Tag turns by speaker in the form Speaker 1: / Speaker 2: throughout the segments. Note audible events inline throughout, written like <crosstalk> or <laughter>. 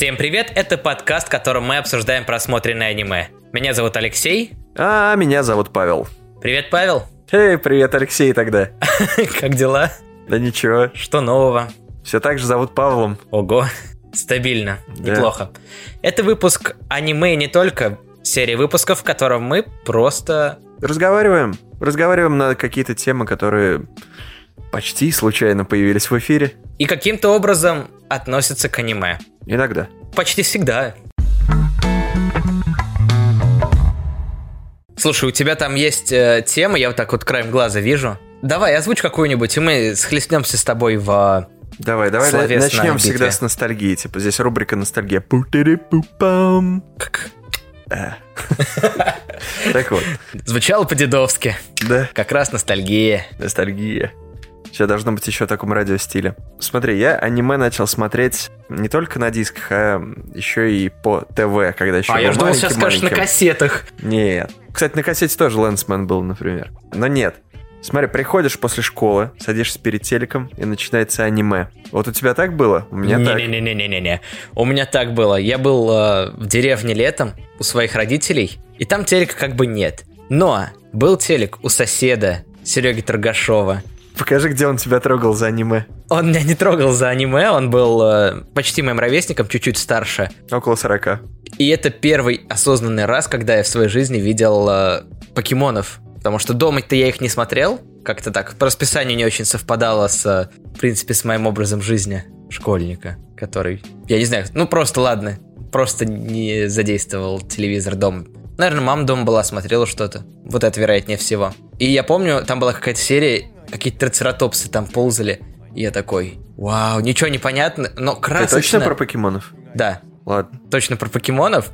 Speaker 1: Всем привет, это подкаст, в котором мы обсуждаем просмотренное аниме. Меня зовут Алексей.
Speaker 2: А меня зовут Павел.
Speaker 1: Привет, Павел.
Speaker 2: Эй, привет, Алексей тогда. <laughs>
Speaker 1: Как дела?
Speaker 2: Да ничего,
Speaker 1: Что нового?
Speaker 2: все так же зовут Павлом.
Speaker 1: Ого, стабильно,
Speaker 2: Да.
Speaker 1: неплохо. Это выпуск аниме не только, серия выпусков, в котором мы просто...
Speaker 2: Разговариваем. Разговариваем на какие-то темы, которые почти случайно появились в эфире.
Speaker 1: И каким-то образом относятся к аниме.
Speaker 2: Иногда.
Speaker 1: Почти всегда. Слушай, у тебя там есть э, тема, я вот так вот краем глаза вижу. Давай, озвучь какую-нибудь, и мы схлестнемся с тобой в...
Speaker 2: Давай, давай
Speaker 1: Словесная
Speaker 2: начнем
Speaker 1: битва.
Speaker 2: всегда с ностальгии. Типа здесь рубрика ностальгия. Э. Так вот,
Speaker 1: Звучало по-дедовски.
Speaker 2: да,
Speaker 1: Как раз ностальгия.
Speaker 2: ностальгия. Сейчас должно быть еще в таком радиостиле. Смотри, я аниме начал смотреть не только на дисках, а еще и по ТВ, когда еще
Speaker 1: а я ждал, сейчас скажешь на кассетах.
Speaker 2: Нет. Кстати, на кассете тоже Лэнсмен был, например. Но нет. Смотри, приходишь после школы, садишься перед телеком, и начинается аниме. Вот у тебя так было? У меня так.
Speaker 1: Не-не-не-не-не-не. У меня так было. Я был э, в деревне летом у своих родителей, и там телека как бы нет. Но был телек у соседа Сереги Торгашова.
Speaker 2: Покажи, где он тебя трогал за аниме.
Speaker 1: Он меня не трогал за аниме, он был э, почти моим ровесником, чуть-чуть старше.
Speaker 2: Около 40.
Speaker 1: И это первый осознанный раз, когда я в своей жизни видел э, покемонов. Потому что дома-то я их не смотрел. Как-то так. По расписанию не очень совпадало с, э, в принципе, с моим образом жизни школьника, который, я не знаю, ну просто ладно, просто не задействовал телевизор дома. Наверное, мама дома была, смотрела что-то. Вот это вероятнее всего. И я помню, там была какая-то серия, какие-то трицератопсы там ползали. И я такой, вау, ничего не понятно, но
Speaker 2: Ты
Speaker 1: красочно.
Speaker 2: точно про покемонов?
Speaker 1: Да,
Speaker 2: Ладно.
Speaker 1: точно про покемонов.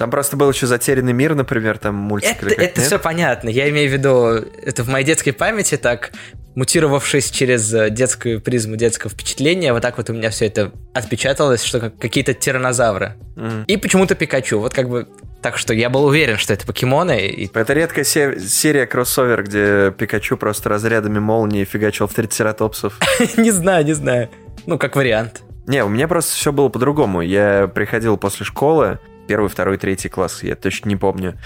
Speaker 2: Там просто был еще «Затерянный мир», например, там мультик
Speaker 1: Это, это
Speaker 2: нет?
Speaker 1: все понятно. Я имею в виду, это в моей детской памяти так, мутировавшись через э, детскую призму детского впечатления, вот так вот у меня все это отпечаталось, что как какие-то тиранозавры.
Speaker 2: М.
Speaker 1: И почему-то Пикачу. Вот как бы... Так что я был уверен, что это покемоны. И...
Speaker 2: Это редкая се- серия кроссовер, где Пикачу просто разрядами молнии фигачил в трицератопсов. <laughs>
Speaker 1: не знаю, не знаю. Ну, как вариант.
Speaker 2: Не, у меня просто все было по-другому. Я приходил после школы, первый, второй, третий класс, я точно не помню.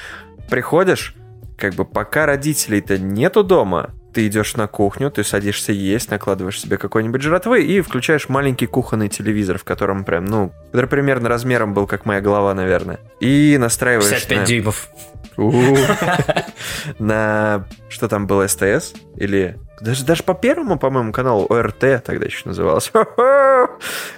Speaker 2: Приходишь, как бы пока родителей-то нету дома, ты идешь на кухню, ты садишься есть, накладываешь себе какой-нибудь жратвы и включаешь маленький кухонный телевизор, в котором прям, ну, который примерно размером был, как моя голова, наверное. И настраиваешь
Speaker 1: 55
Speaker 2: на-
Speaker 1: дюймов. <laughs>
Speaker 2: На... Что там было, СТС? Или... Даже, даже по первому, по-моему, каналу ОРТ тогда еще называлось. <laughs>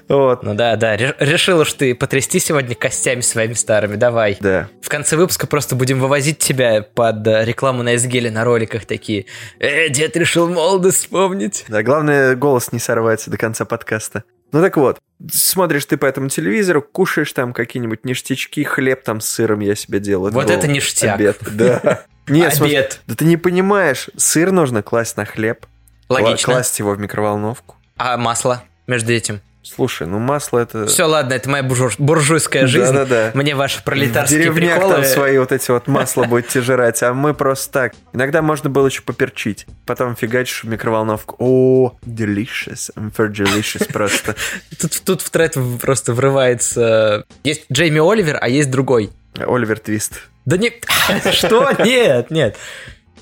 Speaker 2: Вот,
Speaker 1: Ну да, да. ре- Решил уж ты потрясти сегодня костями своими старыми. Давай.
Speaker 2: да.
Speaker 1: В конце выпуска просто будем вывозить тебя под э, рекламу на SGL на роликах такие. Э, дед решил молодость вспомнить.
Speaker 2: Да, главное голос не сорвать до конца подкаста. Ну так вот, смотришь ты по этому телевизору, кушаешь там какие-нибудь ништячки, хлеб там с сыром я себе делаю.
Speaker 1: Вот
Speaker 2: был
Speaker 1: это ништяк.
Speaker 2: Обед, да. <laughs> Нет, смотри,
Speaker 1: Обед.
Speaker 2: да ты не понимаешь, сыр нужно класть на хлеб,
Speaker 1: Логично.
Speaker 2: класть его в микроволновку.
Speaker 1: А масло между этим?
Speaker 2: Слушай, ну масло это...
Speaker 1: Все, ладно, это моя буржуй- буржуйская жизнь.
Speaker 2: Да-да-да.
Speaker 1: Мне ваши пролетарские
Speaker 2: в деревнях
Speaker 1: приколы...
Speaker 2: там свои вот эти вот <laughs> масла будете жрать, а мы просто так. Иногда можно было еще поперчить. Потом фигачишь в микроволновку. О, delicious. I'm for delicious просто. <laughs>
Speaker 1: Тут, тут в тред просто врывается... Есть Джейми Оливер, а есть другой.
Speaker 2: Оливер Твист.
Speaker 1: Да не... <laughs> Что? Нет, нет.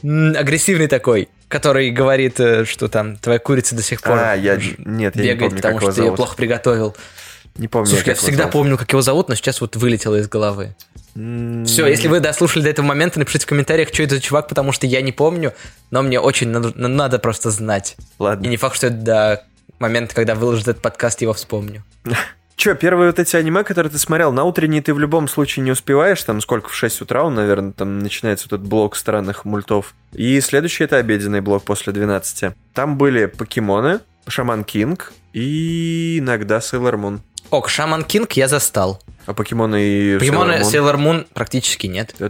Speaker 1: Агрессивный такой, который говорит, э, что там твоя курица до сих пор
Speaker 2: А, я... Нет, я не
Speaker 1: бегает,
Speaker 2: помню,
Speaker 1: потому что ты ее плохо приготовил.
Speaker 2: Не помню.
Speaker 1: Слушай, я всегда
Speaker 2: зовут.
Speaker 1: помнил, как его зовут, но сейчас вот вылетело из головы.
Speaker 2: М,
Speaker 1: Все, если вы дослушали до этого момента, напишите в комментариях, что это за чувак, потому что я не помню, но мне очень надо, надо просто знать. И
Speaker 2: Ладно.
Speaker 1: не факт, что это до момента, когда выложит этот подкаст, его вспомню. <laughs>
Speaker 2: Че, первые вот эти аниме, которые ты смотрел, на утренние ты в любом случае не успеваешь, там сколько, в 6 утра он, наверное, там начинается вот этот блок странных мультов. И следующий это обеденный блок после 12. Там были покемоны, Шаман Кинг и иногда Сейлор Мун.
Speaker 1: Ок, Шаман Кинг я застал.
Speaker 2: А покемоны и
Speaker 1: Покемоны
Speaker 2: Sailor Moon?
Speaker 1: Sailor Moon практически нет. Э,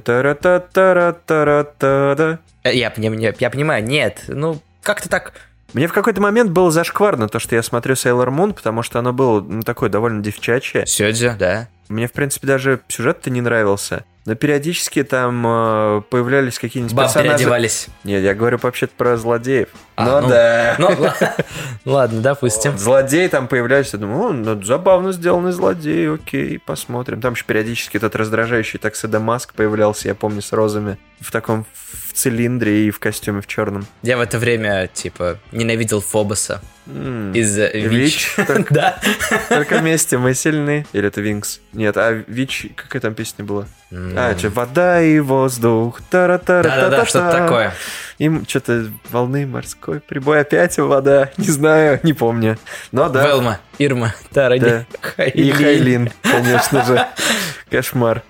Speaker 1: Я, я, я понимаю, нет. Ну, как-то так...
Speaker 2: Мне в какой-то момент было зашкварно то, что я смотрю Sailor Moon, потому что оно было ну, такое довольно девчачье.
Speaker 1: Сёдзю, да.
Speaker 2: Мне, в принципе, даже сюжет-то не нравился. Но периодически там э, появлялись какие-нибудь
Speaker 1: Баб
Speaker 2: персонажи...
Speaker 1: переодевались.
Speaker 2: Нет, я говорю вообще-то про злодеев.
Speaker 1: А,
Speaker 2: ну, да.
Speaker 1: Ну, ла- <laughs> ладно, допустим.
Speaker 2: Злодей там появляется, думаю, ну, забавно сделанный злодей, окей, посмотрим. Там еще периодически этот раздражающий таксида Маск появлялся, я помню, с розами, в таком в цилиндре и в костюме в черном.
Speaker 1: Я в это время, типа, ненавидел Фобоса
Speaker 2: М,
Speaker 1: из э,
Speaker 2: Вич, <laughs>
Speaker 1: Да.
Speaker 2: Только вместе мы сильны. Или это Винкс? Нет, а Вич, какая там песня была? А, что, вода и воздух.
Speaker 1: Да-да-да, что-то такое.
Speaker 2: Им что-то волны морской прибой опять вода. Не знаю, не помню. Но да.
Speaker 1: Велма, Ирма, Таради,
Speaker 2: Да. И Хайлин, конечно же. Кошмар.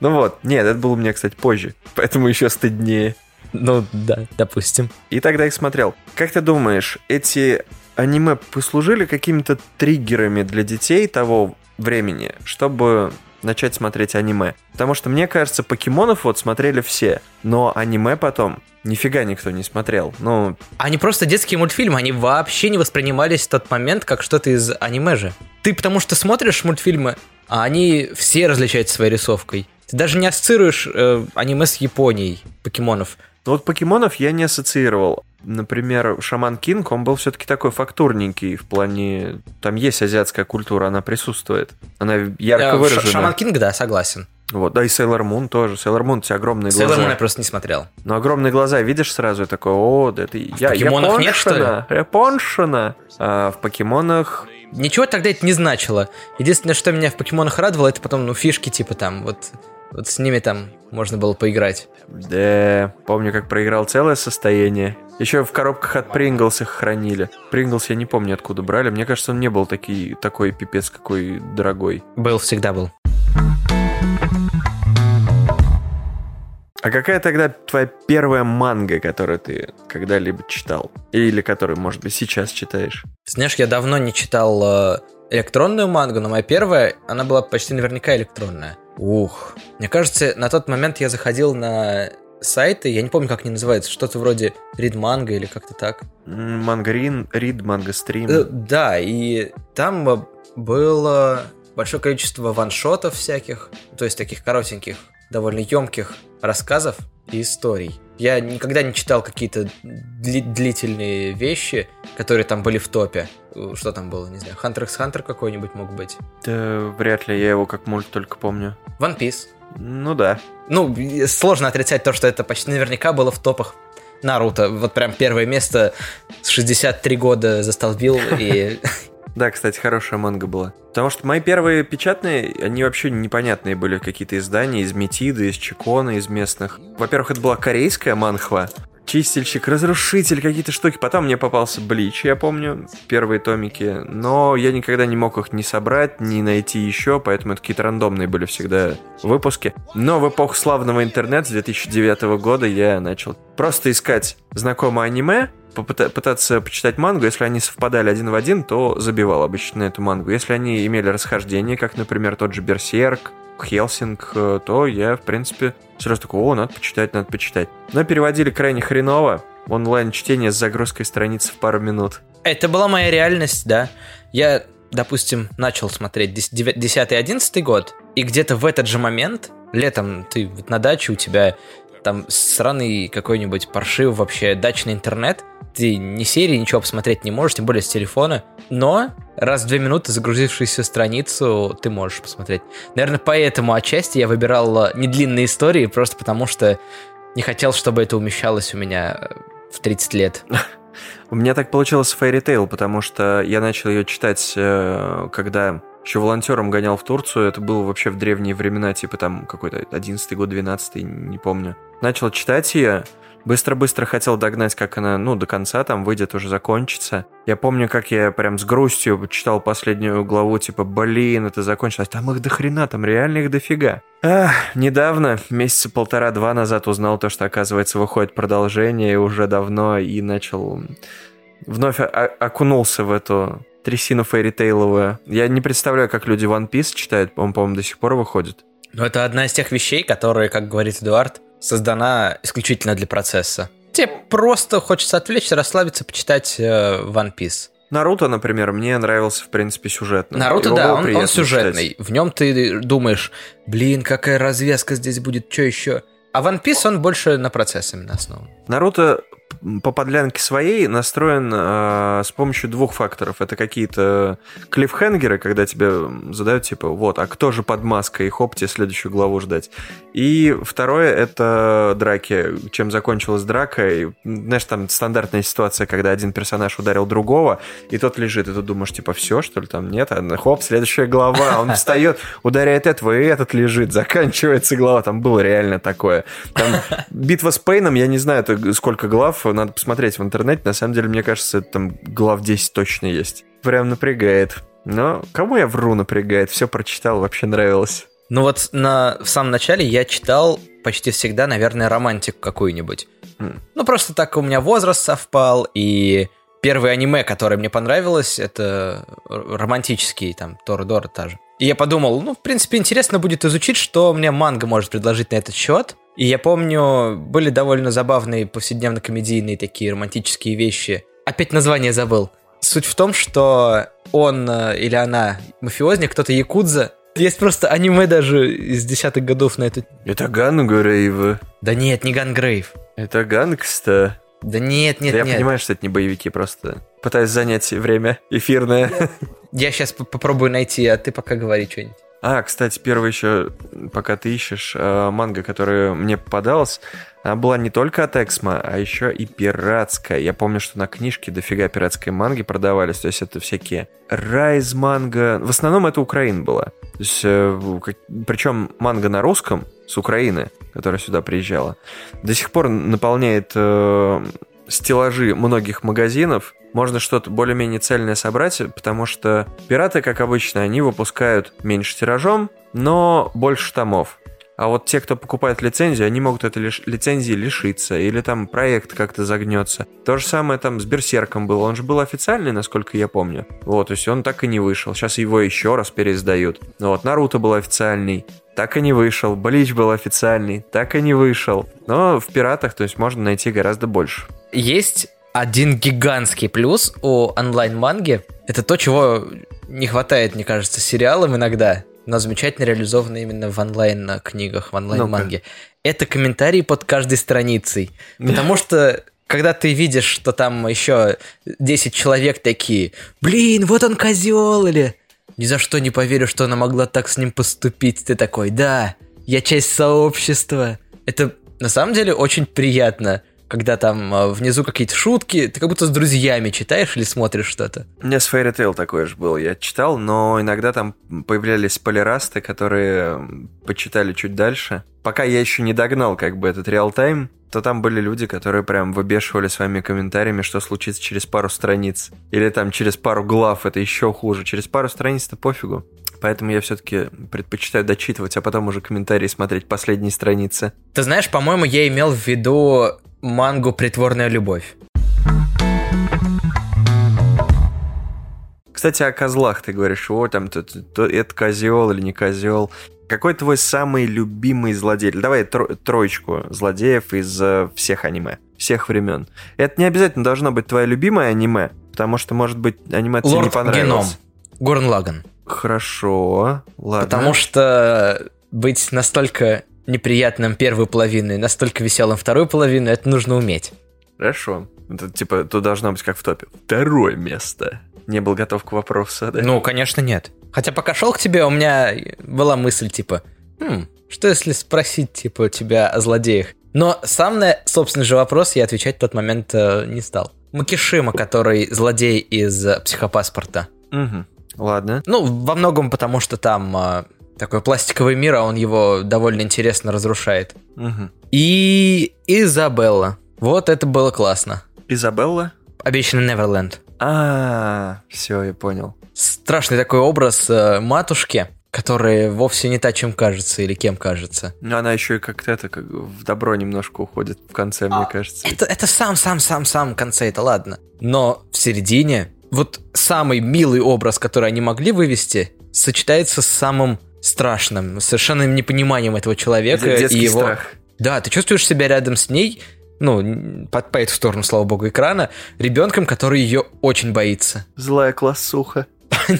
Speaker 2: Ну вот, нет, это было у меня, кстати, позже, поэтому еще стыднее.
Speaker 1: Ну, да, допустим.
Speaker 2: И тогда их смотрел. Как ты думаешь, эти аниме послужили какими-то триггерами для детей того времени, чтобы начать смотреть аниме? Потому что, мне кажется, покемонов вот смотрели все, но аниме потом нифига никто не смотрел. Ну,
Speaker 1: Они просто детские мультфильмы, они вообще не воспринимались в тот момент как что-то из аниме же. Ты потому что смотришь мультфильмы, а они все различаются своей рисовкой. Ты даже не ассоциируешь э, аниме с Японией, покемонов.
Speaker 2: Ну вот покемонов я не ассоциировал. Например, Шаман Кинг, он был все-таки такой фактурненький в плане... Там есть азиатская культура, она присутствует. Она ярко
Speaker 1: Э,
Speaker 2: выражена.
Speaker 1: Шаман Кинг, да, согласен.
Speaker 2: Вот, да и Сейлор Мун тоже. Сейлор Мун, у тебя огромные
Speaker 1: Сейлор
Speaker 2: глаза.
Speaker 1: Мун я просто не смотрел.
Speaker 2: Но огромные глаза видишь сразу, и такой, о, да это я,
Speaker 1: покемонах нет, что ли?
Speaker 2: японшина, японшина. А в покемонах...
Speaker 1: Ничего тогда это не значило. Единственное, что меня в покемонах радовало, это потом, ну, фишки типа там, вот, вот с ними там можно было поиграть.
Speaker 2: Да, помню, как проиграл целое состояние. Еще в коробках от Принглс их хранили. Принглс я не помню, откуда брали. Мне кажется, он не был таки, такой пипец какой дорогой.
Speaker 1: Был, всегда был.
Speaker 2: А какая тогда твоя первая манга, которую ты когда-либо читал? Или которую, может быть, сейчас читаешь?
Speaker 1: Знаешь, я давно не читал э, электронную мангу, но моя первая, она была почти наверняка электронная. Ух. Мне кажется, на тот момент я заходил на сайты, я не помню, как они называются, что-то вроде Read Manga или как-то так.
Speaker 2: Мангарин, Рид, Манга Стрим.
Speaker 1: Э, Да, и там э, было большое количество ваншотов всяких, то есть таких коротеньких, довольно емких рассказов и историй. Я никогда не читал какие-то дли- длительные вещи, которые там были в топе. Что там было, не знаю, Hunter x Hunter какой-нибудь мог быть.
Speaker 2: Да, вряд ли, я его как мульт только помню.
Speaker 1: One Piece.
Speaker 2: Ну да.
Speaker 1: Ну, сложно отрицать то, что это почти наверняка было в топах Наруто. Вот прям первое место с 63 года застолбил и <laughs>
Speaker 2: Да, кстати, хорошая манга была. Потому что мои первые печатные, они вообще непонятные были какие-то издания из Метиды, из Чикона, из местных. Во-первых, это была корейская манхва. Чистильщик, разрушитель, какие-то штуки. Потом мне попался Блич, я помню, первые томики. Но я никогда не мог их ни собрать, ни найти еще, поэтому это какие-то рандомные были всегда выпуски. Но в эпоху славного интернета с 2009 года я начал просто искать знакомое аниме, пытаться почитать мангу, если они совпадали один в один, то забивал обычно эту мангу. Если они имели расхождение, как, например, тот же Берсерк, Хелсинг, э, то я, в принципе, сразу такой, о, надо почитать, надо почитать. Но переводили крайне хреново. Онлайн-чтение с загрузкой страниц в пару минут.
Speaker 1: Это была моя реальность, да. Я, допустим, начал смотреть 10-11 год, и где-то в этот же момент, летом ты на даче, у тебя там сраный какой-нибудь паршив вообще дачный интернет, ты ни серии, ничего посмотреть не можешь, тем более с телефона, но раз в две минуты загрузившуюся страницу ты можешь посмотреть. Наверное, поэтому отчасти я выбирал э, недлинные истории, просто потому что не хотел, чтобы это умещалось у меня э, в 30 лет. <laughs>
Speaker 2: У меня так получилось с Fairy Tail, потому что я начал ее читать, э, когда еще волонтером гонял в Турцию. Это было вообще в древние времена, типа там какой-то 11 год, 12 не помню. Начал читать ее, быстро-быстро хотел догнать, как она, ну, до конца там выйдет, уже закончится. Я помню, как я прям с грустью читал последнюю главу, типа, блин, это закончилось. Там их до хрена, там реально их дофига. Ах, недавно, месяца полтора-два назад узнал то, что, оказывается, выходит продолжение, уже давно, и начал... Вновь окунулся в эту трясину фейритейловую. Я не представляю, как люди One Piece читают, он, по-моему, до сих пор выходит.
Speaker 1: Но это одна из тех вещей, которые, как говорит Эдуард, создана исключительно для процесса. Тебе просто хочется отвлечься, расслабиться, почитать э, One Piece.
Speaker 2: Наруто, например, мне нравился, в принципе, сюжетно.
Speaker 1: Наруто,
Speaker 2: Его
Speaker 1: да, он, он сюжетный.
Speaker 2: читать.
Speaker 1: В нем ты думаешь, блин, какая развязка здесь будет, что еще? А One Piece, он больше на процесс именно основан.
Speaker 2: Наруто по подлянке своей настроен э, с помощью двух факторов. Это какие-то клиффхенгеры, когда тебе задают, типа, вот, а кто же под маской, и хоп, тебе следующую главу ждать. И второе, это драки. Чем закончилась драка, и, знаешь, там стандартная ситуация, когда один персонаж ударил другого, и тот лежит, и ты думаешь, типа, все, что ли, там нет, а хоп, следующая глава, он встает, ударяет этого, и этот лежит, заканчивается глава, там было реально такое. Там битва с Пейном, я не знаю, сколько глав, надо посмотреть в интернете. На самом деле, мне кажется, там глав 10 точно есть. Прям напрягает. Но кому я вру напрягает? Все прочитал, вообще нравилось.
Speaker 1: Ну вот на, в самом начале я читал почти всегда, наверное, романтик какую-нибудь. Mm. Ну просто так у меня возраст совпал, и первое аниме, которое мне понравилось, это романтический, там, Торадора та же. И я подумал, ну, в принципе, интересно будет изучить, что мне манга может предложить на этот счет. И я помню, были довольно забавные повседневно-комедийные такие романтические вещи. Опять название забыл. Суть в том, что он э, или она мафиозник, кто-то якудза. Есть просто аниме даже из десятых годов на это.
Speaker 2: Это Gungrave.
Speaker 1: Да нет, не Gungrave.
Speaker 2: Это Gangsta.
Speaker 1: Да нет, нет, да
Speaker 2: нет. Я понимаю, что это не боевики, просто пытаюсь занять время эфирное.
Speaker 1: Я сейчас попробую найти, а ты пока говори что-нибудь.
Speaker 2: А, кстати, первый еще, пока ты ищешь, э, манга, которая мне попадалась, она была не только от Эксмо, а еще и пиратская. Я помню, что на книжке дофига пиратской манги продавались, то есть это всякие Райз манга. В основном это Украина была. То есть, э, причем манга на русском с Украины, которая сюда приезжала, до сих пор наполняет э, стеллажи многих магазинов, можно что-то более-менее цельное собрать, потому что пираты, как обычно, они выпускают меньше тиражом, но больше томов. А вот те, кто покупает лицензию, они могут этой лиш- лицензии лишиться, или там проект как-то загнется. То же самое там с Берсерком было. Он же был официальный, насколько я помню. Вот, то есть он так и не вышел. Сейчас его еще раз переиздают. Вот, Наруто был официальный, так и не вышел. Блич был официальный, так и не вышел. Но в пиратах, то есть можно найти гораздо больше.
Speaker 1: Есть один гигантский плюс у онлайн-манги. Это то, чего не хватает, мне кажется, сериалам иногда, но замечательно реализовано именно в онлайн-книгах, в онлайн-манге. ну Это комментарии под каждой страницей. Потому <laughs> что когда ты видишь, что там еще 10 человек такие, блин, вот он козел, или ни за что не поверю, что она могла так с ним поступить. Ты такой, да, я часть сообщества. Это на самом деле очень приятно когда там а, внизу какие-то шутки, ты как будто с друзьями читаешь или смотришь что-то.
Speaker 2: У меня с Fairy Tail такое же было. Я читал, но иногда там появлялись полирасты, которые почитали чуть дальше. Пока я еще не догнал как бы этот реал-тайм, то там были люди, которые прям выбешивали своими комментариями, что случится через пару страниц. Или там через пару глав, это еще хуже. Через пару страниц-то пофигу. Поэтому я все-таки предпочитаю дочитывать, а потом уже комментарии смотреть последние страницы.
Speaker 1: Ты знаешь, по-моему, я имел в виду мангу «Притворная любовь».
Speaker 2: Кстати, о козлах ты говоришь, о, там, то, то, то, это козел или не козел. Какой твой самый любимый злодей? Давай тро, троечку злодеев из uh, всех аниме, всех времен. Это не обязательно должно быть твое любимое аниме, потому что, может быть, аниме тебе не понравилось.
Speaker 1: Геном. Горн Лаган.
Speaker 2: Хорошо, ладно.
Speaker 1: Потому что быть настолько неприятным первую половину и настолько веселым вторую половину, это нужно уметь.
Speaker 2: Хорошо. Это, типа, тут должно быть как в топе. Второе место. Не был готов к вопросу, да?
Speaker 1: Ну, конечно, нет. Хотя пока шел к тебе, у меня была мысль, типа, хм, что если спросить, типа, тебя о злодеях? Но сам на собственный же вопрос я отвечать в тот момент э, не стал. Макишима, который злодей из психопаспорта.
Speaker 2: Угу. Ладно.
Speaker 1: Ну, во многом потому, что там э, такой пластиковый мир, а он его довольно интересно разрушает.
Speaker 2: Угу.
Speaker 1: И Изабелла. Вот это было классно.
Speaker 2: Изабелла?
Speaker 1: Обещанный Неверленд.
Speaker 2: А, все, я понял.
Speaker 1: Страшный такой образ э, матушки, которая вовсе не та, чем кажется или кем кажется.
Speaker 2: Но она еще и как-то это как в добро немножко уходит в конце, а, мне кажется.
Speaker 1: Это, это сам, сам, сам, сам конце, это ладно. Но в середине вот самый милый образ, который они могли вывести, сочетается с самым страшным, совершенным непониманием этого человека
Speaker 2: и
Speaker 1: его.
Speaker 2: Страх.
Speaker 1: Да, ты чувствуешь себя рядом с ней, ну, по, по эту сторону, слава богу, экрана, ребенком, который ее очень боится. <laughs>
Speaker 2: Злая классуха.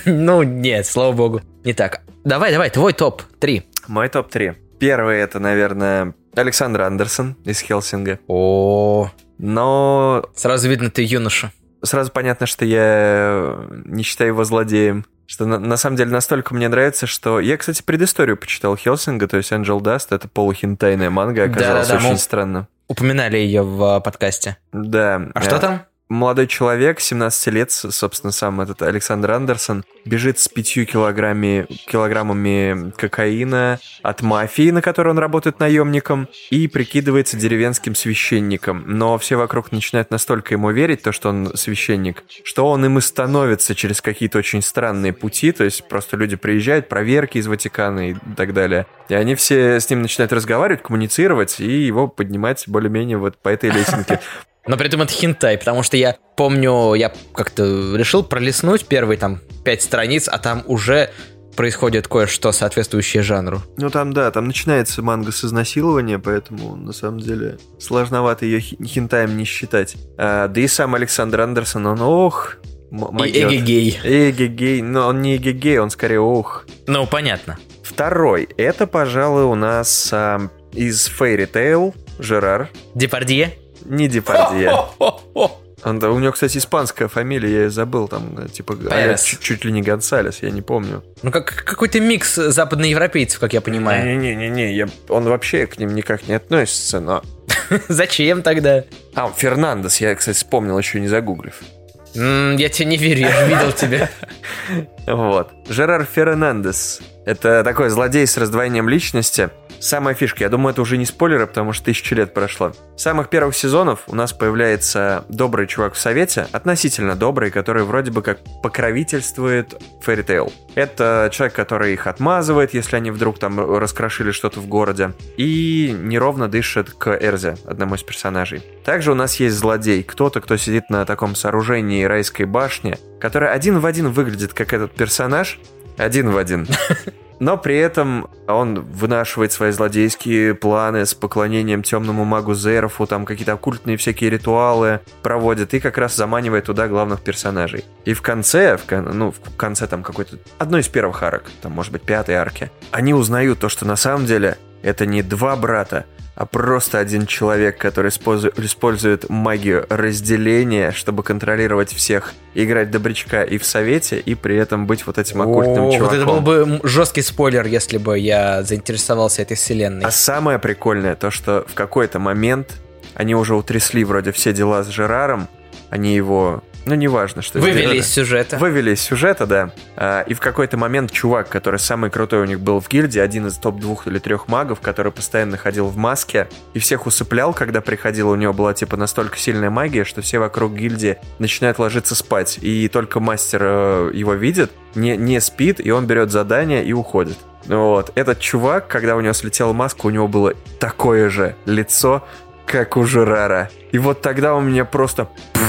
Speaker 1: ну, нет, слава богу, не так. Давай, давай, твой топ-3.
Speaker 2: Мой топ-3. Первый это, наверное, Александр Андерсон из Хелсинга.
Speaker 1: О,
Speaker 2: Но
Speaker 1: Сразу видно, ты юноша.
Speaker 2: Сразу понятно, что я не считаю его злодеем. Что на, на самом деле настолько мне нравится, что... Я, кстати, предысторию почитал Хелсинга, то есть Angel Dust, это полухентайная манга, оказалось
Speaker 1: Да-да-да,
Speaker 2: очень
Speaker 1: мы-
Speaker 2: странно.
Speaker 1: Упоминали ее в э, подкасте.
Speaker 2: Да.
Speaker 1: А что
Speaker 2: э,
Speaker 1: там?
Speaker 2: Молодой человек, 17 лет, собственно, сам этот Александр Андерсон, бежит с пятью килограммами, килограммами кокаина от мафии, на которой он работает наемником, и прикидывается деревенским священником. Но все вокруг начинают настолько ему верить, то, что он священник, что он им и становится через какие-то очень странные пути, то есть просто люди приезжают, проверки из Ватикана и так далее. И они все с ним начинают разговаривать, коммуницировать, и его поднимать более-менее вот по этой лесенке. <laughs>
Speaker 1: Но при этом это хинтай, потому что я помню, я как-то решил пролистнуть первые там пять страниц, а там уже происходит кое-что соответствующее жанру.
Speaker 2: Ну там, да, там начинается манга с изнасилования, поэтому на самом деле сложновато ее хентаем не считать. А, да и сам Александр Андерсон, он ох,
Speaker 1: И эгегей.
Speaker 2: Эгегей, но он не эгегей, он скорее ох.
Speaker 1: Ну, понятно.
Speaker 2: Второй, это, пожалуй, у нас а, из Fairy Tail Жерар,
Speaker 1: Депардье?
Speaker 2: Не Депардье. <laughs> Он, да, у него, кстати, испанская фамилия, я ее забыл, там, э, типа, а, чуть, чуть ли не Гонсалес, я не помню.
Speaker 1: Ну, как какой-то микс западноевропейцев, как я понимаю.
Speaker 2: Не-не-не, я- он вообще к ним никак не относится, но... <laughs>
Speaker 1: Зачем тогда?
Speaker 2: А, Фернандес, я, кстати, вспомнил, еще не загуглив.
Speaker 1: Я тебе не верю, я видел тебя. <laughs>
Speaker 2: Вот. Жерар Фернандес. Это такой злодей с раздвоением личности. Самая фишка, я думаю, это уже не спойлеры, потому что тысячу лет прошло. С самых первых сезонов у нас появляется добрый чувак в Совете, относительно добрый, который вроде бы как покровительствует Фэри Тейл. Это человек, который их отмазывает, если они вдруг там раскрошили что-то в городе, и неровно дышит к Эрзе, одному из персонажей. Также у нас есть злодей, кто-то, кто сидит на таком сооружении райской башни, который один в один выглядит как этот персонаж, один в один. <laughs> Но при этом он вынашивает свои злодейские планы с поклонением темному магу Зерофу, там какие-то оккультные всякие ритуалы проводит и как раз заманивает туда главных персонажей. И в конце, в, ну, в конце там какой-то, одной из первых арок, там может быть пятой арки, они узнают то, что на самом деле это не два брата, а просто один человек, который использу- использует магию разделения, чтобы контролировать всех, играть добрячка и в совете, и при этом быть вот этим оккультным
Speaker 1: О,
Speaker 2: чуваком.
Speaker 1: Вот это был бы жесткий спойлер, если бы я заинтересовался этой вселенной.
Speaker 2: А самое прикольное то, что в какой-то момент они уже утрясли вроде все дела с Жераром, они его, ну неважно, что
Speaker 1: Вывели
Speaker 2: сделали.
Speaker 1: из сюжета.
Speaker 2: Вывели из сюжета, да. А, и в какой-то момент чувак, который самый крутой у них был в гильдии, один из топ-двух или трех магов, который постоянно ходил в маске и всех усыплял, когда приходил, у него была типа настолько сильная магия, что все вокруг гильдии начинают ложиться спать. И только мастер э, его видит, не, не спит, и он берет задание и уходит. Вот. Этот чувак, когда у него слетела маска, у него было такое же лицо, как у Жерара. И вот тогда у меня просто... пф,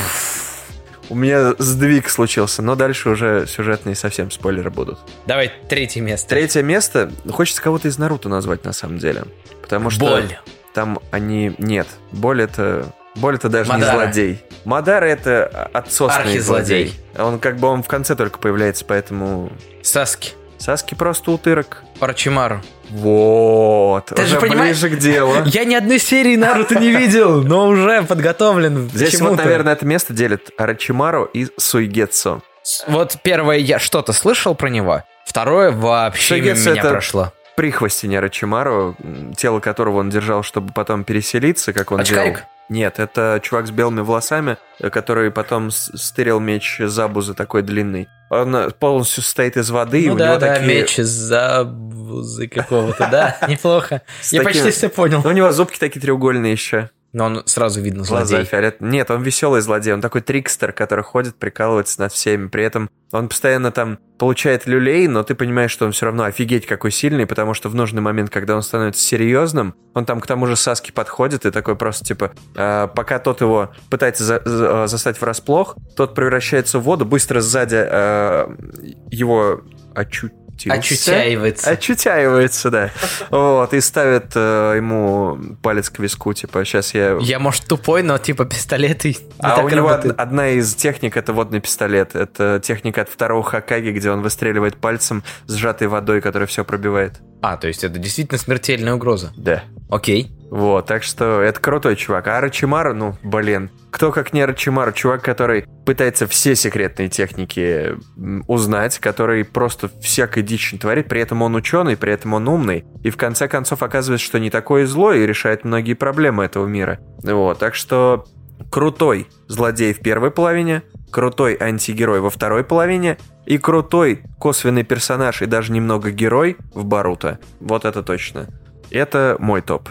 Speaker 2: у меня сдвиг случился, но дальше уже сюжетные совсем спойлеры будут.
Speaker 1: Давай третье место.
Speaker 2: Третье место, хочется кого-то из Наруто назвать на самом деле. Потому что
Speaker 1: Боль.
Speaker 2: там они... Нет, Боль это... Боль это даже
Speaker 1: Мадара.
Speaker 2: не злодей. Мадара это
Speaker 1: Архизлодей.
Speaker 2: злодей. Он как бы он в конце только появляется, поэтому...
Speaker 1: Саски.
Speaker 2: Саски просто утырок.
Speaker 1: Орочимару.
Speaker 2: Вот.
Speaker 1: Ты
Speaker 2: уже
Speaker 1: же понимаешь-
Speaker 2: ближе к делу. <laughs>
Speaker 1: Я ни одной серии Наруто не видел, но уже подготовлен.
Speaker 2: Здесь вот, наверное, это место делит Арачимару и Суйгетсу.
Speaker 1: Вот первое, я что-то слышал про него. Второе вообще
Speaker 2: Шигетсу
Speaker 1: меня
Speaker 2: это-
Speaker 1: прошло.
Speaker 2: Прихвостень Арачимару, м, тело которого он держал, чтобы потом переселиться, как он
Speaker 1: Очкарик?
Speaker 2: делал. Нет, это чувак с белыми волосами, э, который потом стырил меч Забузы такой длинный. Он э, полностью состоит из воды, и
Speaker 1: Ну
Speaker 2: у
Speaker 1: да,
Speaker 2: него
Speaker 1: да,
Speaker 2: такие...
Speaker 1: меч из-за бузы какого-то, да, <laughs> неплохо. Я почти все понял.
Speaker 2: У него зубки такие треугольные еще.
Speaker 1: Но он сразу видно
Speaker 2: Глаза
Speaker 1: злодей.
Speaker 2: фиолетовые. Нет, он веселый злодей, он такой трикстер, который ходит, прикалывается над всеми. При этом он постоянно там получает люлей, но ты понимаешь, что он все равно офигеть какой сильный, потому что в нужный момент, когда он становится серьезным, он там к тому же Саски подходит и такой просто типа, э, пока тот его пытается за- за- э, застать врасплох, тот превращается в воду, быстро сзади э, его очутился.
Speaker 1: Очутяивается.
Speaker 2: Очутяивается, да. Вот, и ставит э, ему палец к виску, типа, сейчас я...
Speaker 1: Я, может, тупой, но типа пистолеты
Speaker 2: А
Speaker 1: так
Speaker 2: у него од-
Speaker 1: работают.
Speaker 2: одна из техник это водный пистолет. Это техника от второго Хакаги, где он выстреливает пальцем сжатой водой, которая все пробивает.
Speaker 1: А, то есть это действительно смертельная угроза.
Speaker 2: Да.
Speaker 1: Окей.
Speaker 2: Вот, так что это крутой чувак. А Рачимару, ну, блин, кто как не Рачимару, чувак, который пытается все секретные техники узнать, который просто всякой дичь творит, при этом он ученый, при этом он умный, и в конце концов оказывается, что не такой злой и решает многие проблемы этого мира. Вот, так что крутой злодей в первой половине, крутой антигерой во второй половине и крутой косвенный персонаж и даже немного герой в Баруто. Вот это точно. Это мой топ.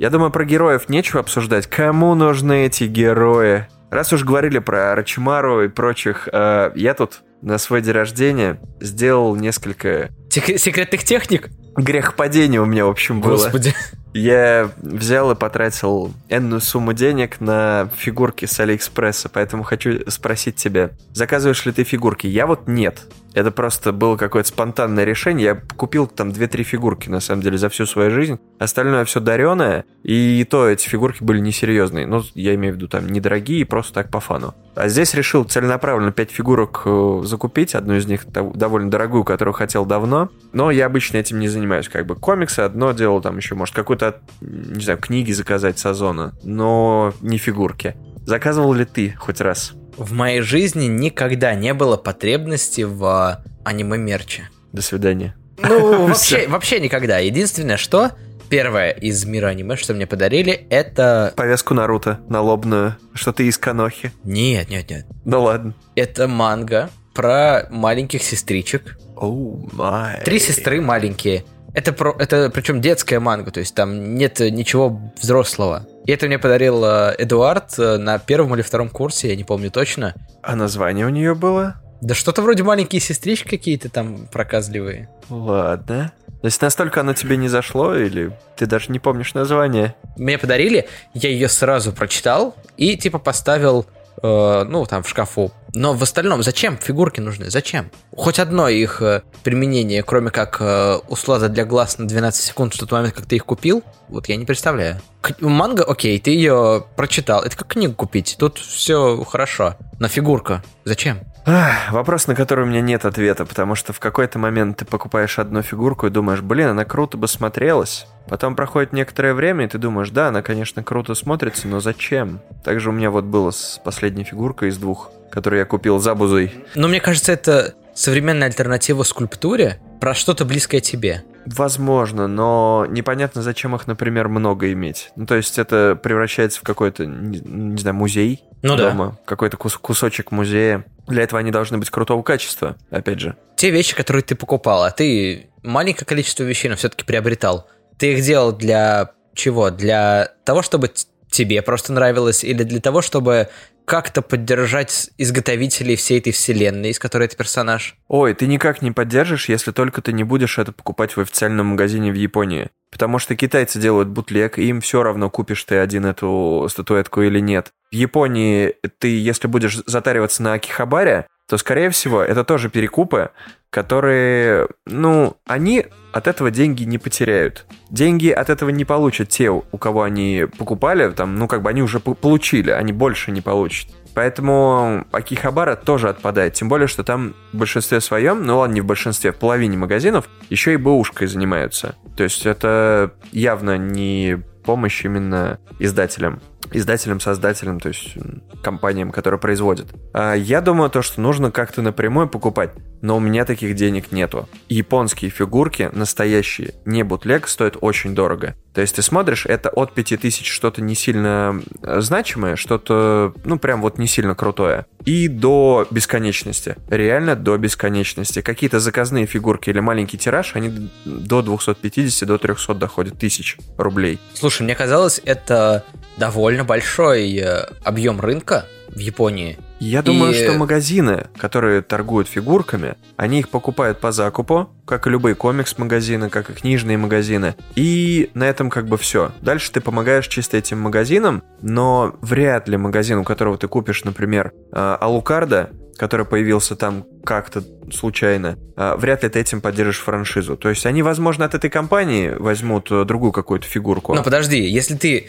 Speaker 2: Я думаю, про героев нечего обсуждать. Кому нужны эти герои? Раз уж говорили про Рачимару и прочих, э, я тут на свой день рождения сделал несколько...
Speaker 1: Сек- секретных техник?
Speaker 2: Грехопадение у меня, в общем, было.
Speaker 1: Господи.
Speaker 2: Я взял и потратил энную сумму денег на фигурки с Алиэкспресса, поэтому хочу спросить тебя, заказываешь ли ты фигурки? Я вот нет. Это просто было какое-то спонтанное решение. Я купил там 2-3 фигурки, на самом деле, за всю свою жизнь. Остальное все дареное, и то эти фигурки были несерьезные. Ну, я имею в виду там недорогие, просто так по фану. А здесь решил целенаправленно 5 фигурок э, закупить. Одну из них довольно дорогую, которую хотел давно. Но я обычно этим не занимаюсь. Как бы комиксы одно дело, там еще, может, какой-то, не знаю, книги заказать с Озона, но не фигурки. Заказывал ли ты хоть раз?
Speaker 1: В моей жизни никогда не было потребности в аниме-мерче.
Speaker 2: До свидания.
Speaker 1: Ну, <laughs> вообще, вообще никогда. Единственное, что первое из мира аниме, что мне подарили, это...
Speaker 2: Повязку Наруто налобную, что ты из Канохи.
Speaker 1: Нет, нет, нет.
Speaker 2: Ну ладно.
Speaker 1: Это манга про маленьких сестричек.
Speaker 2: Оу, oh май.
Speaker 1: Три сестры маленькие. Это, про, это причем детская манга, то есть там нет ничего взрослого. И это мне подарил э, Эдуард э, на первом или втором курсе, я не помню точно.
Speaker 2: А название у нее было?
Speaker 1: Да что-то вроде маленькие сестрички какие-то там проказливые.
Speaker 2: Ладно. То есть настолько оно тебе не зашло, или ты даже не помнишь название?
Speaker 1: Мне подарили, я ее сразу прочитал и типа поставил Э, ну, там, в шкафу. Но в остальном, зачем фигурки нужны? Зачем? Хоть одно их э, применение, кроме как э, услада для глаз на 12 секунд в тот момент, как ты их купил, вот я не представляю. Манга, окей, ты ее прочитал. Это как книгу купить. Тут все хорошо. Но фигурка, зачем?
Speaker 2: Ах, вопрос, на который у меня нет ответа, потому что в какой-то момент ты покупаешь одну фигурку и думаешь, блин, она круто бы смотрелась. Потом проходит некоторое время, и ты думаешь, да, она, конечно, круто смотрится, но зачем? Также у меня вот было с последней фигуркой из двух, которую я купил за бузой.
Speaker 1: Но мне кажется, это современная альтернатива скульптуре про что-то близкое тебе.
Speaker 2: Возможно, но непонятно, зачем их, например, много иметь. Ну, то есть это превращается в какой-то, не, не знаю, музей
Speaker 1: ну
Speaker 2: дома, да. какой-то кус- кусочек музея. Для этого они должны быть крутого качества, опять же.
Speaker 1: Те вещи, которые ты покупал, а ты маленькое количество вещей, но все-таки приобретал. Ты их делал для чего? Для того, чтобы тебе просто нравилось, или для того, чтобы как-то поддержать изготовителей всей этой вселенной, из которой это персонаж?
Speaker 2: Ой, ты никак не поддержишь, если только ты не будешь это покупать в официальном магазине в Японии. Потому что китайцы делают бутлег, и им все равно, купишь ты один эту статуэтку или нет. В Японии ты, если будешь затариваться на Акихабаре, то, скорее всего, это тоже перекупы, которые, ну, они от этого деньги не потеряют. Деньги от этого не получат те, у кого они покупали, там, ну, как бы они уже получили, они больше не получат. Поэтому Акихабара тоже отпадает. Тем более, что там в большинстве своем, ну ладно, не в большинстве, в половине магазинов, еще и бэушкой занимаются. То есть это явно не помощь именно издателям издателям, создателям, то есть компаниям, которые производят. А я думаю, то, что нужно как-то напрямую покупать, но у меня таких денег нету. Японские фигурки, настоящие, не бутлег, стоят очень дорого. То есть ты смотришь, это от 5000 что-то не сильно э, значимое, что-то, ну, прям вот не сильно крутое. И до бесконечности. Реально до бесконечности. Какие-то заказные фигурки или маленький тираж, они до 250, до 300 доходят тысяч рублей.
Speaker 1: Слушай, мне казалось, это довольно большой э, объем рынка в Японии.
Speaker 2: Я думаю, и... что магазины, которые торгуют фигурками, они их покупают по закупу, как и любые комикс-магазины, как и книжные магазины. И на этом как бы все. Дальше ты помогаешь чисто этим магазинам, но вряд ли магазин, у которого ты купишь, например, э, Алукарда, который появился там как-то случайно, э, вряд ли ты этим поддержишь франшизу. То есть они, возможно, от этой компании возьмут другую какую-то фигурку.
Speaker 1: Но подожди, если ты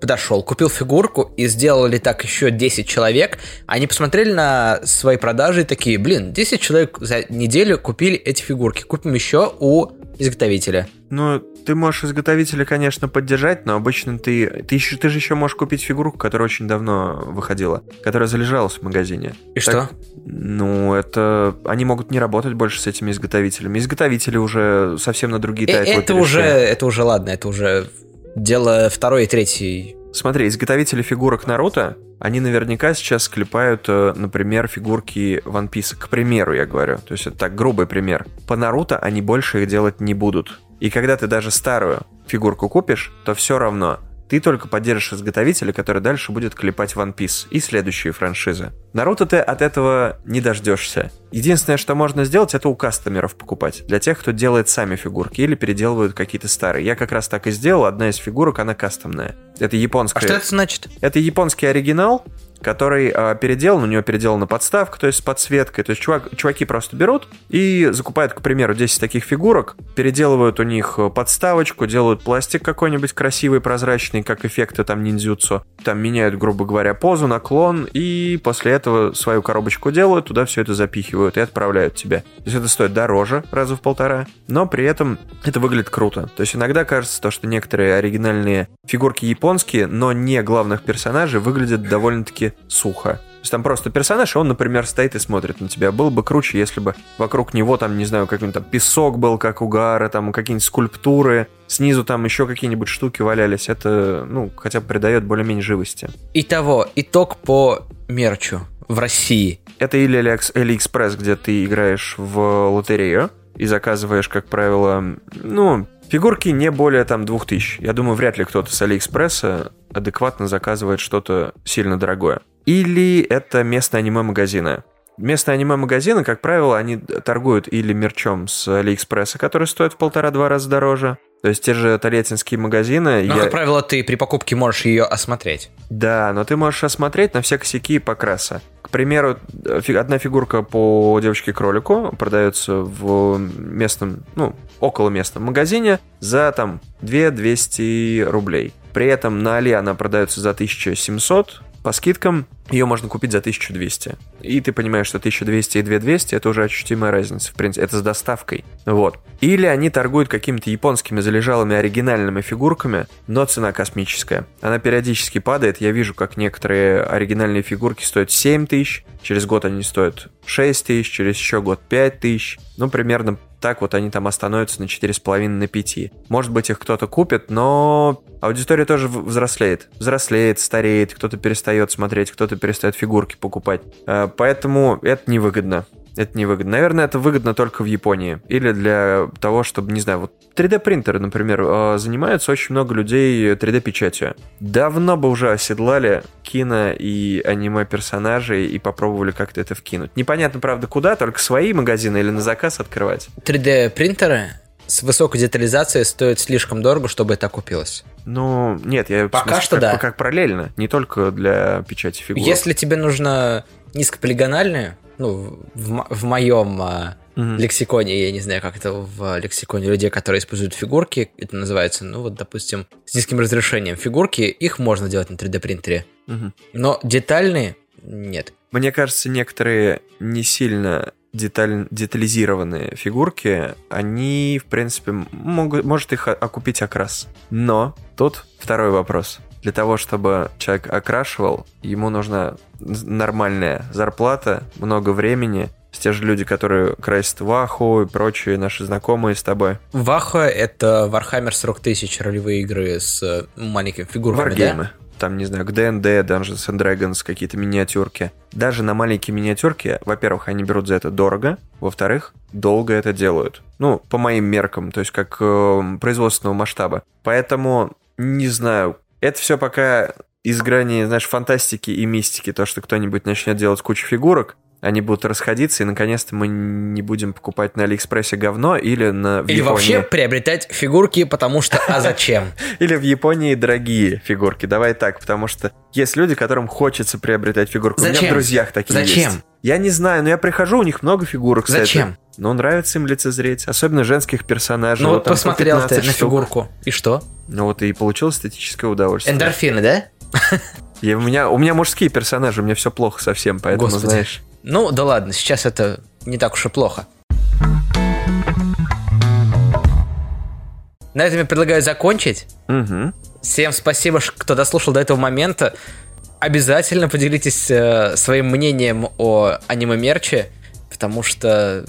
Speaker 1: подошел, купил фигурку и сделали так еще 10 человек, они посмотрели на свои продажи и такие, блин, 10 человек за неделю купили эти фигурки, купим еще у изготовителя.
Speaker 2: Ну, ты можешь изготовителя, конечно, поддержать, но обычно ты... Ты, еще, ты же еще можешь купить фигурку, которая очень давно выходила, которая залежалась в магазине.
Speaker 1: И так, что?
Speaker 2: Ну, это... Они могут не работать больше с этими изготовителями. Изготовители уже совсем на другие
Speaker 1: Э,
Speaker 2: тайтлы
Speaker 1: Это уже, это уже ладно, это уже дело второй и третий.
Speaker 2: Смотри, изготовители фигурок Наруто, они наверняка сейчас склепают, э, например, фигурки One Piece. К примеру, я говорю. То есть это так, грубый пример. По Наруто они больше их делать не будут. И когда ты даже старую фигурку купишь, то все равно ты только поддержишь изготовителя, который дальше будет клепать One Piece и следующие франшизы. Наруто ты от этого не дождешься. Единственное, что можно сделать, это у кастомеров покупать. Для тех, кто делает сами фигурки или переделывают какие-то старые. Я как раз так и сделал. Одна из фигурок, она кастомная. Это японская.
Speaker 1: А что это значит?
Speaker 2: Это японский оригинал, который э, переделан, у него переделана подставка, то есть с подсветкой. То есть чувак, чуваки просто берут и закупают, к примеру, 10 таких фигурок, переделывают у них э, подставочку, делают пластик какой-нибудь красивый, прозрачный, как эффекты там ниндзюцу. Там меняют, грубо говоря, позу, наклон, и после этого свою коробочку делают, туда все это запихивают и отправляют тебе. То есть это стоит дороже, раза в полтора, но при этом это выглядит круто. То есть иногда кажется то, что некоторые оригинальные фигурки японские, но не главных персонажей, выглядят довольно-таки сухо. То есть там просто персонаж, и он, например, стоит и смотрит на тебя. Было бы круче, если бы вокруг него там, не знаю, какой-нибудь там песок был, как у Гара, там какие-нибудь скульптуры, снизу там еще какие-нибудь штуки валялись. Это, ну, хотя бы придает более-менее живости.
Speaker 1: Итого, итог по мерчу в России.
Speaker 2: Это или AliExpress, где ты играешь в лотерею и заказываешь, как правило, ну, фигурки не более там 2000. Я думаю, вряд ли кто-то с Алиэкспресса адекватно заказывает что-то сильно дорогое. Или это местные аниме-магазины. Местные аниме-магазины, как правило, они торгуют или мерчом с Алиэкспресса, который стоит в полтора-два раза дороже. То есть те же толетинские магазины...
Speaker 1: Но,
Speaker 2: я-
Speaker 1: как правило, ты при покупке можешь ее осмотреть.
Speaker 2: Да, но ты можешь осмотреть на все косяки и покраса. К примеру, одна фигурка по девочке-кролику продается в местном, ну, около местном магазине за там 2-200 рублей. При этом на Али она продается за 1700, по скидкам ее можно купить за 1200. И ты понимаешь, что 1200 и 2200 это уже ощутимая разница, в принципе, это с доставкой. Вот. Или они торгуют какими-то японскими залежалыми оригинальными фигурками, но цена космическая. Она периодически падает, я вижу, как некоторые оригинальные фигурки стоят 7 тысяч, через год они стоят 6 тысяч, через еще год 5 тысяч. Ну, примерно так вот они там остановятся на 4,5 на 5. Может быть, их кто-то купит, но аудитория тоже взрослеет. Взрослеет, стареет, кто-то перестает смотреть, кто-то перестает фигурки покупать. Э, Поэтому это невыгодно. Это невыгодно. Наверное, это выгодно только в Японии. Или для того, чтобы, не знаю, вот 3D-принтеры, например, э, занимаются очень много людей 3D-печатью. Давно бы уже оседлали кино и аниме-персонажей и попробовали как-то это вкинуть. Непонятно, правда, куда, только свои магазины или на заказ открывать.
Speaker 1: 3D-принтеры с высокой детализацией стоят слишком дорого, чтобы это окупилось.
Speaker 2: Ну, нет, я
Speaker 1: Пока
Speaker 2: смысле,
Speaker 1: что
Speaker 2: как,
Speaker 1: да.
Speaker 2: как параллельно, не только для печати фигур.
Speaker 1: Если тебе нужно низкополигональные, ну, в, в моем а,
Speaker 2: Мгм.
Speaker 1: лексиконе, я не знаю, как это в лексиконе людей, которые используют фигурки, это называется, ну вот, допустим, с низким разрешением фигурки, их можно делать на 3D-принтере.
Speaker 2: Мгм.
Speaker 1: Но детальные нет.
Speaker 2: Мне кажется, некоторые не сильно деталь, детализированные фигурки, они, в принципе, могут, может их окупить окрас. Но тут второй вопрос. Для того, чтобы человек окрашивал, ему нужна нормальная зарплата, много времени. Те же люди, которые красят ваху и прочие наши знакомые с тобой.
Speaker 1: Ваха — это Warhammer 40 тысяч ролевые игры с э, маленькими фигурками, да?
Speaker 2: Варгеймы. Там, не знаю, к D&D, Dungeons and Dragons, какие-то миниатюрки. Даже на маленькие миниатюрки, во-первых, они берут за это дорого, во-вторых, долго это делают. Ну, по моим меркам, то есть как э, производственного масштаба. Поэтому, не знаю, это все пока из грани, знаешь, фантастики и мистики, то, что кто-нибудь начнет делать кучу фигурок, они будут расходиться, и наконец-то мы не будем покупать на Алиэкспрессе говно или на в
Speaker 1: Или
Speaker 2: Японии.
Speaker 1: вообще приобретать фигурки, потому что а зачем? <laughs>
Speaker 2: Или в Японии дорогие фигурки. Давай так, потому что есть люди, которым хочется приобретать фигурку. У меня в друзьях такие
Speaker 1: Зачем?
Speaker 2: есть. Я не знаю, но я прихожу, у них много фигурок, кстати.
Speaker 1: Зачем?
Speaker 2: Но нравится им лицезреть, особенно женских персонажей.
Speaker 1: Ну вот
Speaker 2: по
Speaker 1: посмотрел ты
Speaker 2: 15
Speaker 1: на
Speaker 2: штук.
Speaker 1: фигурку. И что?
Speaker 2: Ну вот и получил эстетическое удовольствие.
Speaker 1: Эндорфины, да?
Speaker 2: Я- у, меня, у меня мужские персонажи, у меня все плохо совсем, поэтому,
Speaker 1: Господи.
Speaker 2: знаешь...
Speaker 1: Ну, да ладно, сейчас это не так уж и плохо. На этом я предлагаю закончить.
Speaker 2: Мгм.
Speaker 1: Всем спасибо, кто дослушал до этого момента. Обязательно поделитесь э, своим мнением о аниме-мерче, потому что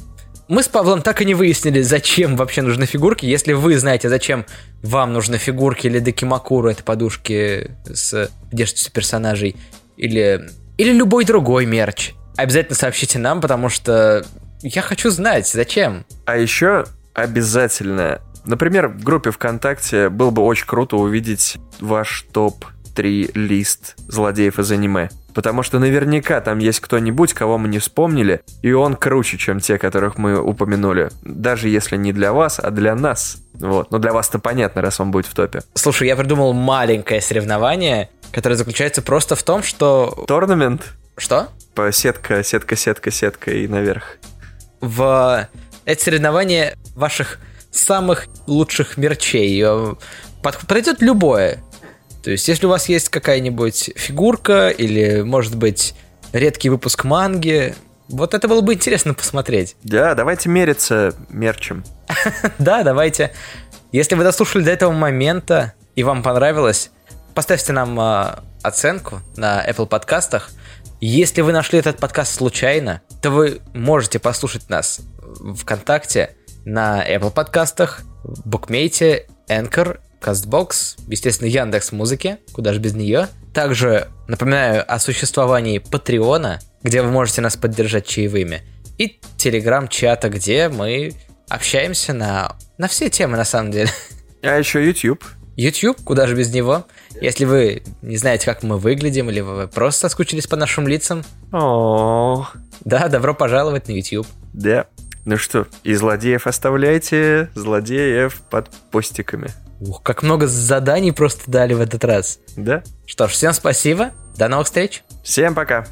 Speaker 1: мы с Павлом так и не выяснили, зачем вообще нужны фигурки. Если вы знаете, зачем вам нужны фигурки или Декимакуру, это подушки с одеждой персонажей, или, или любой другой мерч, обязательно сообщите нам, потому что я хочу знать, зачем.
Speaker 2: А еще обязательно, например, в группе ВКонтакте было бы очень круто увидеть ваш топ-3 лист злодеев из аниме. Потому что наверняка там есть кто-нибудь, кого мы не вспомнили, и он круче, чем те, которых мы упомянули. Даже если не для вас, а для нас. Вот. Но для вас-то понятно, раз он будет в топе.
Speaker 1: Слушай, я придумал маленькое соревнование, которое заключается просто в том, что...
Speaker 2: Торнамент?
Speaker 1: Что?
Speaker 2: По сетка, сетка, сетка, сетка и наверх.
Speaker 1: в это соревнование ваших самых лучших мерчей. Э, под- Подойдет любое. То есть, если у вас есть какая-нибудь фигурка или, может быть, редкий выпуск манги, вот это было бы интересно посмотреть. <laughs>
Speaker 2: Да, давайте мериться мерчем. <laughs>
Speaker 1: Да, давайте. Если вы дослушали до этого момента и вам понравилось, поставьте нам а, оценку на Apple подкастах. Если вы нашли этот подкаст случайно, то вы можете послушать нас ВКонтакте, на Apple подкастах, Букмейте, Anchor, Castbox, естественно, Яндекс Музыки, куда же без нее. Также напоминаю о существовании Патреона, где вы можете нас поддержать чаевыми, и Телеграм-чата, где мы общаемся на, на все темы, на самом деле. <laughs>
Speaker 2: А еще YouTube.
Speaker 1: YouTube, куда же без него. Если вы не знаете, как мы выглядим, или вы просто соскучились по нашим лицам,
Speaker 2: О,
Speaker 1: да, добро пожаловать на YouTube.
Speaker 2: да. Ну что, и злодеев оставляйте, злодеев под постиками.
Speaker 1: Ух, как много заданий просто дали в этот раз.
Speaker 2: Да?
Speaker 1: Что ж, всем спасибо, до новых встреч.
Speaker 2: Всем пока.